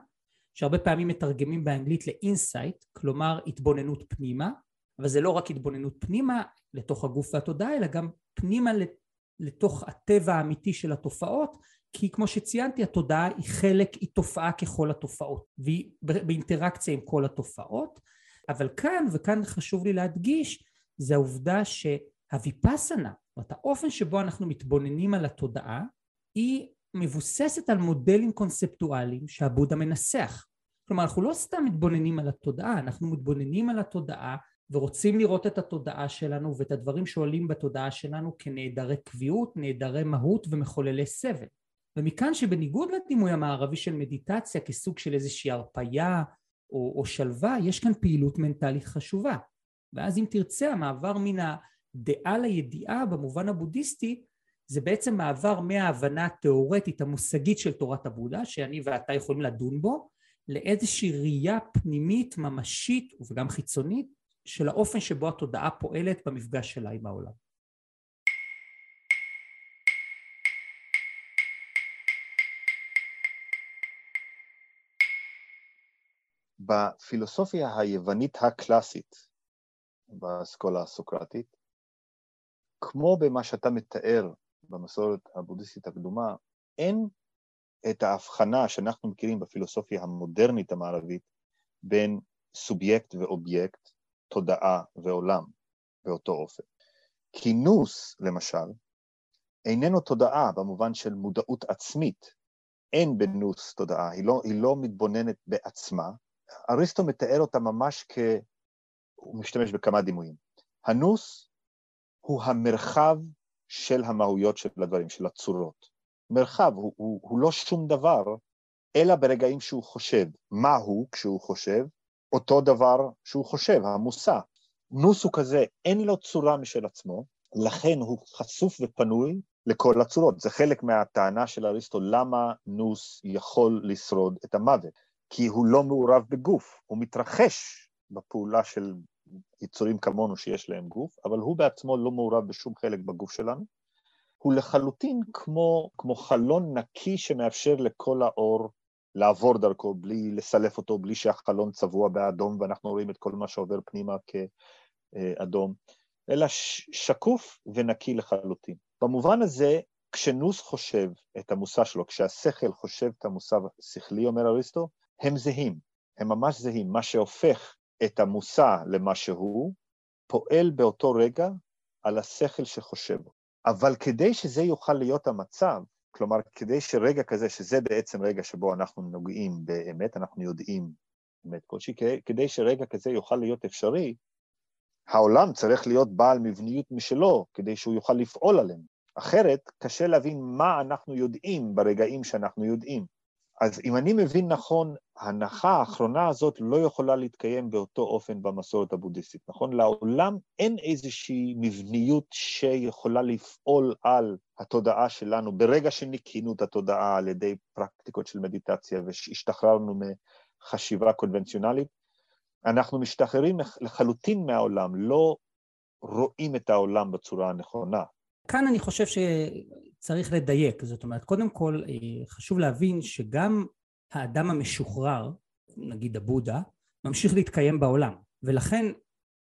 שהרבה פעמים מתרגמים באנגלית לאינסייט, כלומר התבוננות פנימה, אבל זה לא רק התבוננות פנימה לתוך הגוף והתודעה, אלא גם פנימה לתוך הטבע האמיתי של התופעות, כי כמו שציינתי התודעה היא חלק, היא תופעה ככל התופעות, והיא באינטראקציה עם כל התופעות, אבל כאן, וכאן חשוב לי להדגיש, זה העובדה שהוויפאסנה, זאת אומרת האופן שבו אנחנו מתבוננים על התודעה, היא מבוססת על מודלים קונספטואליים שהבודה מנסח. כלומר אנחנו לא סתם מתבוננים על התודעה, אנחנו מתבוננים על התודעה ורוצים לראות את התודעה שלנו ואת הדברים שעולים בתודעה שלנו כנעדרי קביעות, נעדרי מהות ומחוללי סבל. ומכאן שבניגוד לדימוי המערבי של מדיטציה כסוג של איזושהי הרפייה או, או שלווה, יש כאן פעילות מנטלית חשובה. ואז אם תרצה המעבר מן דעה לידיעה במובן הבודהיסטי זה בעצם מעבר מההבנה התיאורטית המושגית של תורת הבודה, שאני ואתה יכולים לדון בו, לאיזושהי ראייה פנימית, ממשית וגם חיצונית של האופן שבו התודעה פועלת במפגש שלה עם העולם. בפילוסופיה היוונית הקלאסית, באסכולה הסוקרטית, כמו במה שאתה מתאר במסורת הבודהיסטית הקדומה, אין את ההבחנה שאנחנו מכירים בפילוסופיה המודרנית המערבית בין סובייקט ואובייקט, תודעה ועולם באותו אופן. כינוס, למשל, איננו תודעה במובן של מודעות עצמית. אין בנוס תודעה, היא לא, היא לא מתבוננת בעצמה. אריסטו מתאר אותה ממש כ... הוא משתמש בכמה דימויים. הנוס הוא המרחב של המהויות של הדברים, של הצורות. מרחב הוא, הוא, הוא לא שום דבר, אלא ברגעים שהוא חושב. מה הוא כשהוא חושב? אותו דבר שהוא חושב, המושא. נוס הוא כזה, אין לו צורה משל עצמו, לכן הוא חשוף ופנוי לכל הצורות. זה חלק מהטענה של אריסטו, למה נוס יכול לשרוד את המוות. כי הוא לא מעורב בגוף, הוא מתרחש בפעולה של יצורים כמונו שיש להם גוף, אבל הוא בעצמו לא מעורב בשום חלק בגוף שלנו. הוא לחלוטין כמו, כמו חלון נקי שמאפשר לכל האור לעבור דרכו בלי לסלף אותו, בלי שהחלון צבוע באדום ואנחנו רואים את כל מה שעובר פנימה כאדום, אלא שקוף ונקי לחלוטין. במובן הזה, כשנוס חושב את המושא שלו, כשהשכל חושב את המושא השכלי, אומר אריסטו, הם זהים, הם ממש זהים. מה שהופך את המושא למה שהוא, פועל באותו רגע על השכל שחושב. אבל כדי שזה יוכל להיות המצב, כלומר, כדי שרגע כזה, שזה בעצם רגע שבו אנחנו נוגעים באמת, אנחנו יודעים אמת כלשהי, כדי שרגע כזה יוכל להיות אפשרי, העולם צריך להיות בעל מבניות משלו, כדי שהוא יוכל לפעול עלינו. אחרת, קשה להבין מה אנחנו יודעים ברגעים שאנחנו יודעים. אז אם אני מבין נכון, ההנחה האחרונה הזאת לא יכולה להתקיים באותו אופן במסורת הבודהיסטית, נכון? לעולם אין איזושהי מבניות שיכולה לפעול על התודעה שלנו ברגע שניקינו את התודעה על ידי פרקטיקות של מדיטציה והשתחררנו מחשיבה קונבנציונלית, אנחנו משתחררים לחלוטין מהעולם, לא רואים את העולם בצורה הנכונה. כאן אני חושב שצריך לדייק, זאת אומרת, קודם כל אה, חשוב להבין שגם האדם המשוחרר, נגיד הבודה, ממשיך להתקיים בעולם, ולכן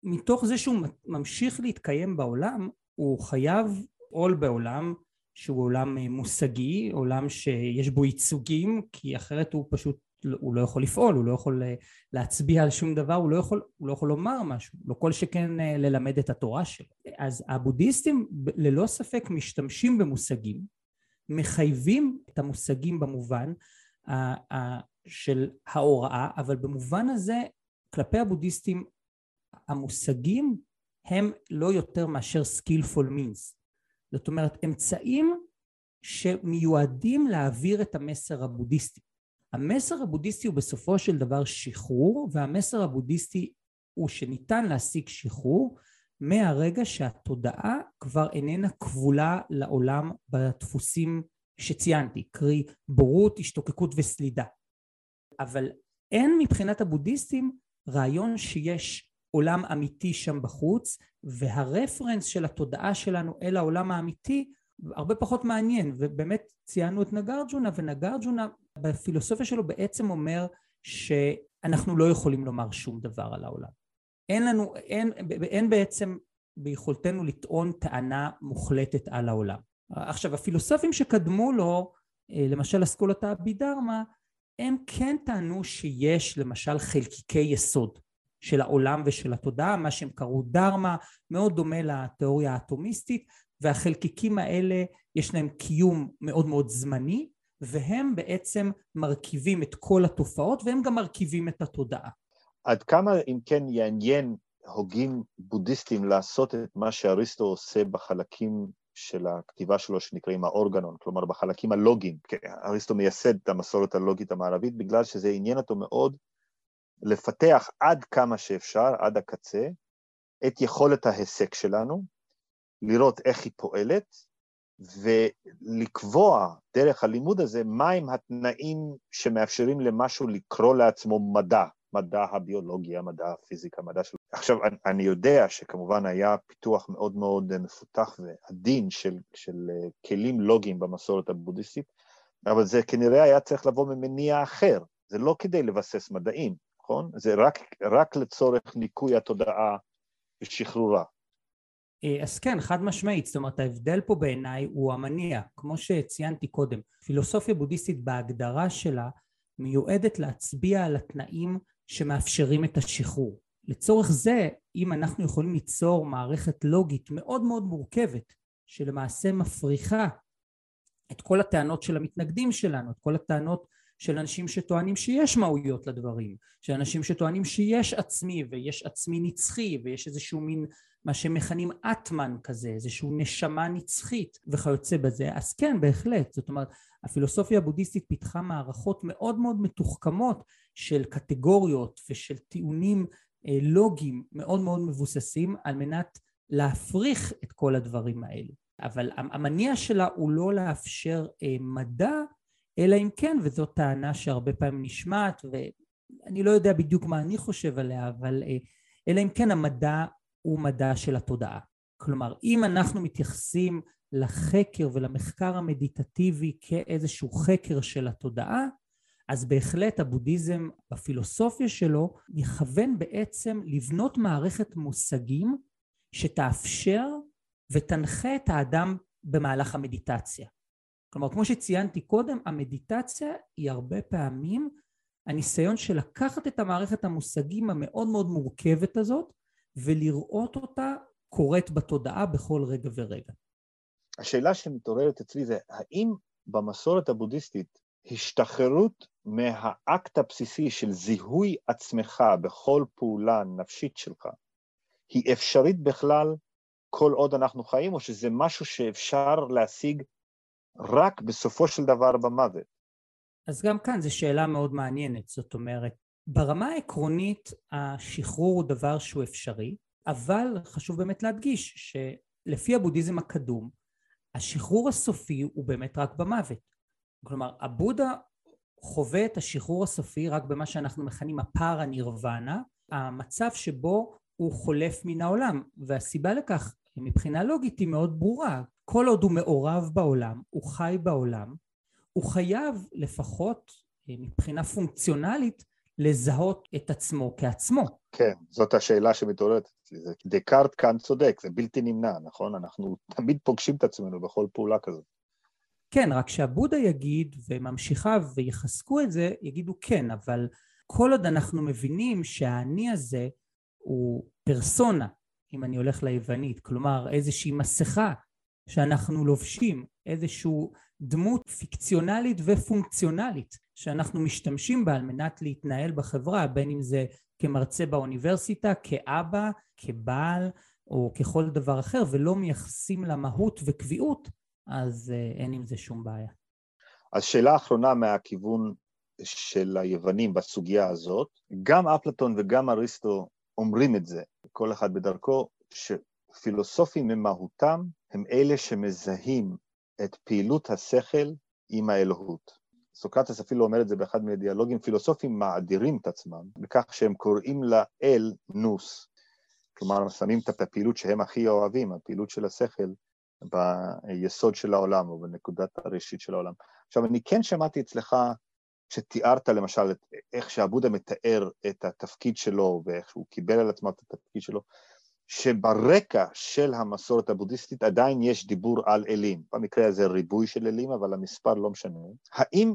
מתוך זה שהוא ממשיך להתקיים בעולם, הוא חייב עול בעולם שהוא עולם אה, מושגי, עולם שיש בו ייצוגים, כי אחרת הוא פשוט הוא לא יכול לפעול, הוא לא יכול אה, להצביע על שום דבר, הוא לא יכול, הוא לא יכול לומר משהו, לא כל שכן אה, ללמד את התורה שלו. אז הבודהיסטים ללא ספק משתמשים במושגים, מחייבים את המושגים במובן של ההוראה, אבל במובן הזה כלפי הבודהיסטים המושגים הם לא יותר מאשר skillful means. זאת אומרת אמצעים שמיועדים להעביר את המסר הבודהיסטי. המסר הבודהיסטי הוא בסופו של דבר שחרור, והמסר הבודהיסטי הוא שניתן להשיג שחרור מהרגע שהתודעה כבר איננה כבולה לעולם בדפוסים שציינתי, קרי בורות, השתוקקות וסלידה. אבל אין מבחינת הבודהיסטים רעיון שיש עולם אמיתי שם בחוץ, והרפרנס של התודעה שלנו אל העולם האמיתי הרבה פחות מעניין, ובאמת ציינו את נגרג'ונה, ונגרג'ונה בפילוסופיה שלו בעצם אומר שאנחנו לא יכולים לומר שום דבר על העולם. אין לנו, אין, אין בעצם ביכולתנו לטעון טענה מוחלטת על העולם. עכשיו הפילוסופים שקדמו לו, אה, למשל אסכולת האבידרמה, הם כן טענו שיש למשל חלקיקי יסוד של העולם ושל התודעה, מה שהם קראו דרמה, מאוד דומה לתיאוריה האטומיסטית, והחלקיקים האלה יש להם קיום מאוד מאוד זמני, והם בעצם מרכיבים את כל התופעות והם גם מרכיבים את התודעה. עד כמה אם כן יעניין הוגים בודהיסטים לעשות את מה שאריסטו עושה בחלקים של הכתיבה שלו שנקראים האורגנון, כלומר בחלקים הלוגיים, אריסטו מייסד את המסורת הלוגית המערבית בגלל שזה עניין אותו מאוד לפתח עד כמה שאפשר, עד הקצה, את יכולת ההיסק שלנו, לראות איך היא פועלת, ולקבוע דרך הלימוד הזה מהם התנאים שמאפשרים למשהו לקרוא לעצמו מדע, מדע הביולוגיה, מדע הפיזיקה, מדע של... עכשיו, אני יודע שכמובן היה פיתוח מאוד מאוד מפותח ועדין של, של כלים לוגיים במסורת הבודהיסטית, אבל זה כנראה היה צריך לבוא ממניע אחר, זה לא כדי לבסס מדעים, נכון? זה רק, רק לצורך ניקוי התודעה ושחרורה. אה, אז כן, חד משמעית, זאת אומרת ההבדל פה בעיניי הוא המניע, כמו שציינתי קודם. פילוסופיה בודהיסטית בהגדרה שלה מיועדת להצביע על התנאים שמאפשרים את השחרור. לצורך זה, אם אנחנו יכולים ליצור מערכת לוגית מאוד מאוד מורכבת, שלמעשה מפריחה את כל הטענות של המתנגדים שלנו, את כל הטענות של אנשים שטוענים שיש מהויות לדברים, של אנשים שטוענים שיש עצמי ויש עצמי נצחי ויש איזשהו מין מה שמכנים אטמן כזה, איזשהו נשמה נצחית וכיוצא בזה, אז כן בהחלט, זאת אומרת הפילוסופיה הבודהיסטית פיתחה מערכות מאוד מאוד מתוחכמות של קטגוריות ושל טיעונים אה, לוגיים מאוד מאוד מבוססים על מנת להפריך את כל הדברים האלה. אבל המניע שלה הוא לא לאפשר אה, מדע, אלא אם כן, וזו טענה שהרבה פעמים נשמעת, ואני לא יודע בדיוק מה אני חושב עליה, אבל אה, אלא אם כן המדע הוא מדע של התודעה. כלומר, אם אנחנו מתייחסים לחקר ולמחקר המדיטטיבי כאיזשהו חקר של התודעה, אז בהחלט הבודהיזם בפילוסופיה שלו יכוון בעצם לבנות מערכת מושגים שתאפשר ותנחה את האדם במהלך המדיטציה. כלומר, כמו שציינתי קודם, המדיטציה היא הרבה פעמים הניסיון של לקחת את המערכת המושגים המאוד מאוד מורכבת הזאת ולראות אותה קורית בתודעה בכל רגע ורגע. השאלה שמתעוררת אצלי זה, האם במסורת הבודהיסטית השתחררות מהאקט הבסיסי של זיהוי עצמך בכל פעולה נפשית שלך היא אפשרית בכלל כל עוד אנחנו חיים, או שזה משהו שאפשר להשיג רק בסופו של דבר במוות? אז גם כאן זו שאלה מאוד מעניינת, זאת אומרת, ברמה העקרונית השחרור הוא דבר שהוא אפשרי, אבל חשוב באמת להדגיש שלפי הבודהיזם הקדום, השחרור הסופי הוא באמת רק במוות. כלומר, הבודה חווה את השחרור הסופי רק במה שאנחנו מכנים הפער הנירוונה, המצב שבו הוא חולף מן העולם, והסיבה לכך מבחינה לוגית היא מאוד ברורה. כל עוד הוא מעורב בעולם, הוא חי בעולם, הוא חייב לפחות מבחינה פונקציונלית לזהות את עצמו כעצמו. כן, זאת השאלה שמתעוררת אצלי. דקארט כאן צודק, זה בלתי נמנע, נכון? אנחנו תמיד פוגשים את עצמנו בכל פעולה כזאת. כן, רק שהבודה יגיד, וממשיכיו ויחזקו את זה, יגידו כן, אבל כל עוד אנחנו מבינים שהאני הזה הוא פרסונה, אם אני הולך ליוונית, כלומר איזושהי מסכה שאנחנו לובשים, איזושהי דמות פיקציונלית ופונקציונלית שאנחנו משתמשים בה על מנת להתנהל בחברה, בין אם זה כמרצה באוניברסיטה, כאבא, כבעל או ככל דבר אחר, ולא מייחסים לה מהות וקביעות, אז אה, אין עם זה שום בעיה. אז שאלה אחרונה מהכיוון של היוונים בסוגיה הזאת, גם אפלטון וגם אריסטו אומרים את זה, כל אחד בדרכו, שפילוסופים ממהותם הם אלה שמזהים את פעילות השכל עם האלוהות. סוקרטס אפילו אומר את זה באחד מהדיאלוגים, פילוסופים מאדירים את עצמם בכך שהם קוראים לאל נוס. כלומר, שמים את הפעילות שהם הכי אוהבים, הפעילות של השכל, ביסוד של העולם או בנקודת הראשית של העולם. עכשיו, אני כן שמעתי אצלך שתיארת למשל את איך שעבודה מתאר את התפקיד שלו ואיך הוא קיבל על עצמו את התפקיד שלו, שברקע של המסורת הבודהיסטית עדיין יש דיבור על אלים, במקרה הזה ריבוי של אלים, אבל המספר לא משנה. האם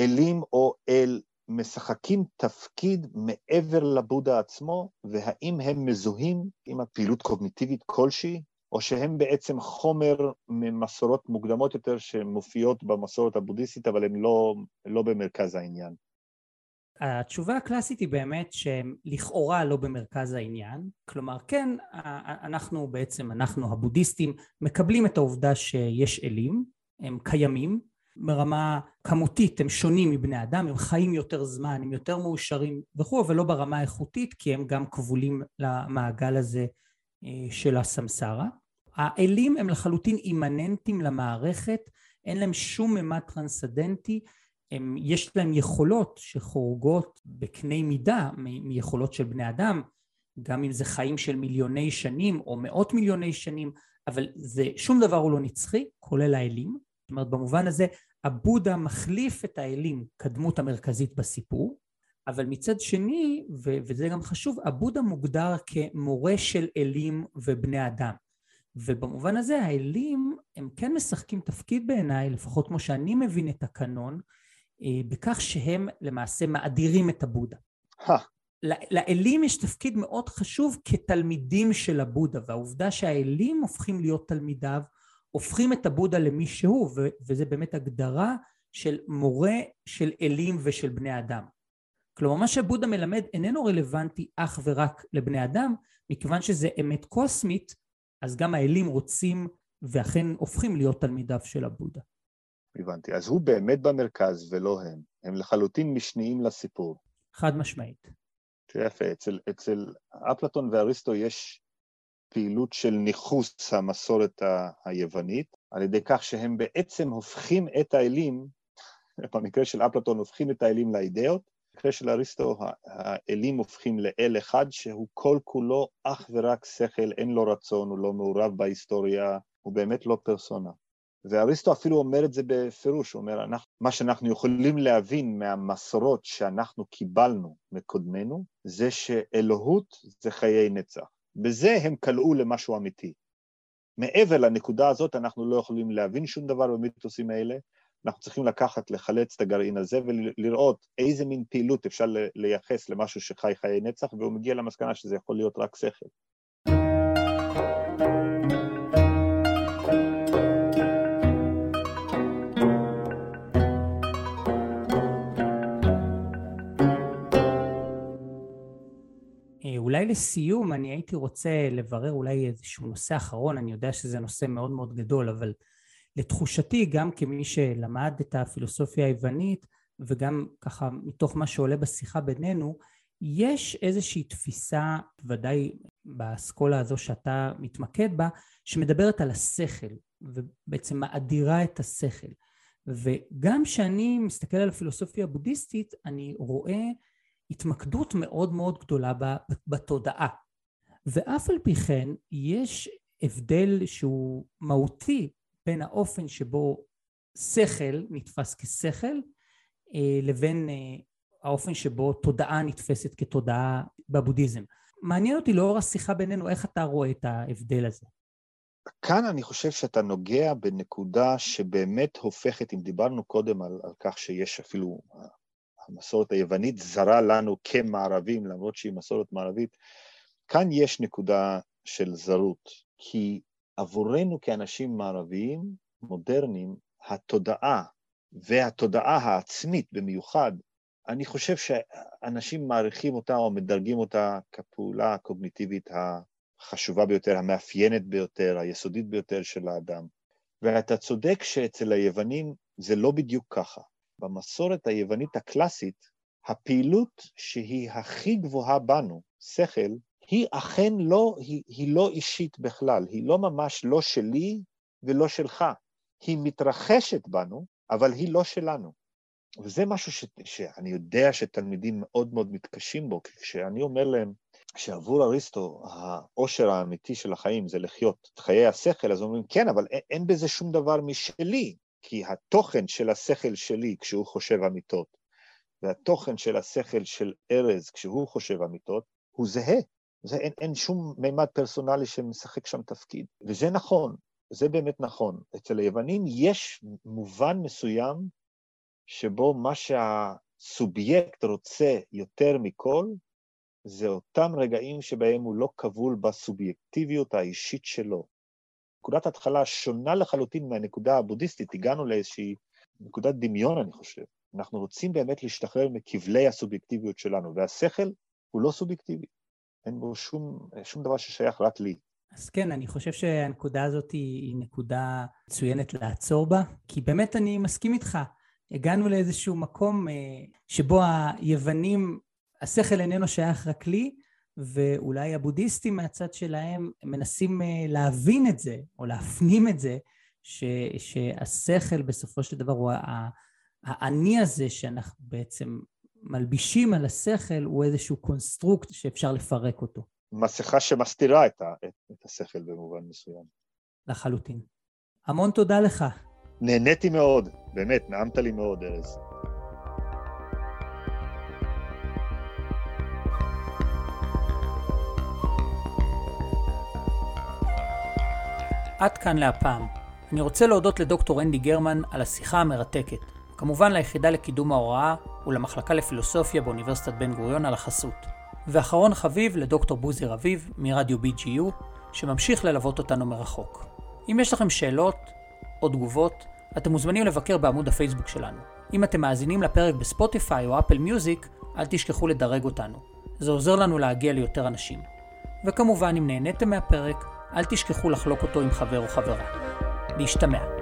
אלים או אל משחקים תפקיד מעבר לבודה עצמו, והאם הם מזוהים עם הפעילות קוגניטיבית כלשהי, או שהם בעצם חומר ממסורות מוקדמות יותר שמופיעות במסורת הבודהיסטית, אבל הן לא, לא במרכז העניין? התשובה הקלאסית היא באמת שהם לכאורה לא במרכז העניין, כלומר כן אנחנו בעצם, אנחנו הבודהיסטים מקבלים את העובדה שיש אלים, הם קיימים, ברמה כמותית הם שונים מבני אדם, הם חיים יותר זמן, הם יותר מאושרים וכו', אבל לא ברמה איכותית כי הם גם כבולים למעגל הזה אה, של הסמסרה. האלים הם לחלוטין אימננטיים למערכת, אין להם שום ממד טרנסדנטי, הם, יש להם יכולות שחורגות בקנה מידה מיכולות של בני אדם, גם אם זה חיים של מיליוני שנים או מאות מיליוני שנים, אבל זה, שום דבר הוא לא נצחי, כולל האלים. זאת אומרת, במובן הזה, הבודה מחליף את האלים כדמות המרכזית בסיפור, אבל מצד שני, ו- וזה גם חשוב, הבודה מוגדר כמורה של אלים ובני אדם. ובמובן הזה האלים הם כן משחקים תפקיד בעיניי, לפחות כמו שאני מבין את הקנון, אה, בכך שהם למעשה מאדירים את הבודה. לאלים יש תפקיד מאוד חשוב כתלמידים של הבודה, והעובדה שהאלים הופכים להיות תלמידיו, הופכים את הבודה למי שהוא, וזה באמת הגדרה של מורה של אלים ושל בני אדם. כלומר, מה שבודה מלמד איננו רלוונטי אך ורק לבני אדם, מכיוון שזה אמת קוסמית, אז גם האלים רוצים ואכן הופכים להיות תלמידיו של הבודה. הבנתי. אז הוא באמת במרכז ולא הם. הם לחלוטין משניים לסיפור. חד משמעית. יפה, אצל, אצל אפלטון ואריסטו יש פעילות של ניכוס המסורת ה- היוונית, על ידי כך שהם בעצם הופכים את האלים, במקרה של אפלטון הופכים את האלים לאידאות, במקרה של אריסטו האלים הופכים לאל אחד שהוא כל כולו אך ורק שכל, אין לו רצון, הוא לא מעורב בהיסטוריה, הוא באמת לא פרסונה. ואריסטו אפילו אומר את זה בפירוש, הוא אומר, אנחנו, מה שאנחנו יכולים להבין מהמסורות שאנחנו קיבלנו מקודמנו, זה שאלוהות זה חיי נצח. בזה הם קלעו למשהו אמיתי. מעבר לנקודה הזאת אנחנו לא יכולים להבין שום דבר במיתוסים האלה, אנחנו צריכים לקחת, לחלץ את הגרעין הזה ולראות איזה מין פעילות אפשר לייחס למשהו שחי חיי נצח, והוא מגיע למסקנה שזה יכול להיות רק שכל. אולי לסיום אני הייתי רוצה לברר אולי איזשהו נושא אחרון, אני יודע שזה נושא מאוד מאוד גדול, אבל לתחושתי גם כמי שלמד את הפילוסופיה היוונית וגם ככה מתוך מה שעולה בשיחה בינינו, יש איזושהי תפיסה, ודאי באסכולה הזו שאתה מתמקד בה, שמדברת על השכל, ובעצם מאדירה את השכל. וגם כשאני מסתכל על הפילוסופיה הבודהיסטית, אני רואה התמקדות מאוד מאוד גדולה בתודעה. ואף על פי כן יש הבדל שהוא מהותי בין האופן שבו שכל נתפס כשכל אה, לבין אה, האופן שבו תודעה נתפסת כתודעה בבודהיזם. מעניין אותי לאור השיחה בינינו איך אתה רואה את ההבדל הזה. כאן אני חושב שאתה נוגע בנקודה שבאמת הופכת, אם דיברנו קודם על, על כך שיש אפילו המסורת היוונית זרה לנו כמערבים, למרות שהיא מסורת מערבית, כאן יש נקודה של זרות, כי עבורנו כאנשים מערביים, מודרניים, התודעה והתודעה העצמית במיוחד, אני חושב שאנשים מעריכים אותה או מדרגים אותה כפעולה הקוגניטיבית החשובה ביותר, המאפיינת ביותר, היסודית ביותר של האדם. ואתה צודק שאצל היוונים זה לא בדיוק ככה. במסורת היוונית הקלאסית, הפעילות שהיא הכי גבוהה בנו, שכל, היא אכן לא, היא, היא לא אישית בכלל, היא לא ממש לא שלי ולא שלך. היא מתרחשת בנו, אבל היא לא שלנו. וזה משהו ש, שאני יודע שתלמידים מאוד מאוד מתקשים בו, כי כשאני אומר להם שעבור אריסטו העושר האמיתי של החיים זה לחיות את חיי השכל, אז אומרים, כן, אבל אין, אין בזה שום דבר משלי. כי התוכן של השכל שלי כשהוא חושב אמיתות, והתוכן של השכל של ארז כשהוא חושב אמיתות, הוא זהה. זה אין, אין שום מימד פרסונלי שמשחק שם תפקיד. וזה נכון, זה באמת נכון. אצל היוונים יש מובן מסוים שבו מה שהסובייקט רוצה יותר מכל, זה אותם רגעים שבהם הוא לא כבול בסובייקטיביות האישית שלו. נקודת התחלה שונה לחלוטין מהנקודה הבודהיסטית, הגענו לאיזושהי נקודת דמיון, אני חושב. אנחנו רוצים באמת להשתחרר מכבלי הסובייקטיביות שלנו, והשכל הוא לא סובייקטיבי. אין בו שום, שום דבר ששייך רק לי. אז כן, אני חושב שהנקודה הזאת היא, היא נקודה מצוינת לעצור בה, כי באמת אני מסכים איתך. הגענו לאיזשהו מקום אה, שבו היוונים, השכל איננו שייך רק לי, ואולי הבודהיסטים מהצד שלהם מנסים אה, להבין את זה, או להפנים את זה, ש, שהשכל בסופו של דבר הוא האני הזה שאנחנו בעצם מלבישים על השכל, הוא איזשהו construct שאפשר לפרק אותו. מסכה שמסתירה את, ה, את, את השכל במובן מסוים. לחלוטין. המון תודה לך. נהניתי מאוד, באמת, נעמת לי מאוד, ארז. עד כאן להפעם. אני רוצה להודות לדוקטור אנדי גרמן על השיחה המרתקת. כמובן ליחידה לקידום ההוראה ולמחלקה לפילוסופיה באוניברסיטת בן גוריון על החסות. ואחרון חביב לדוקטור בוזי רביב מרדיו BGU, שממשיך ללוות אותנו מרחוק. אם יש לכם שאלות או תגובות, אתם מוזמנים לבקר בעמוד הפייסבוק שלנו. אם אתם מאזינים לפרק בספוטיפיי או אפל מיוזיק, אל תשכחו לדרג אותנו. זה עוזר לנו להגיע ליותר אנשים. וכמובן, אם נהניתם מהפרק, אל תשכחו לחלוק אותו עם חבר או חברה. להשתמע.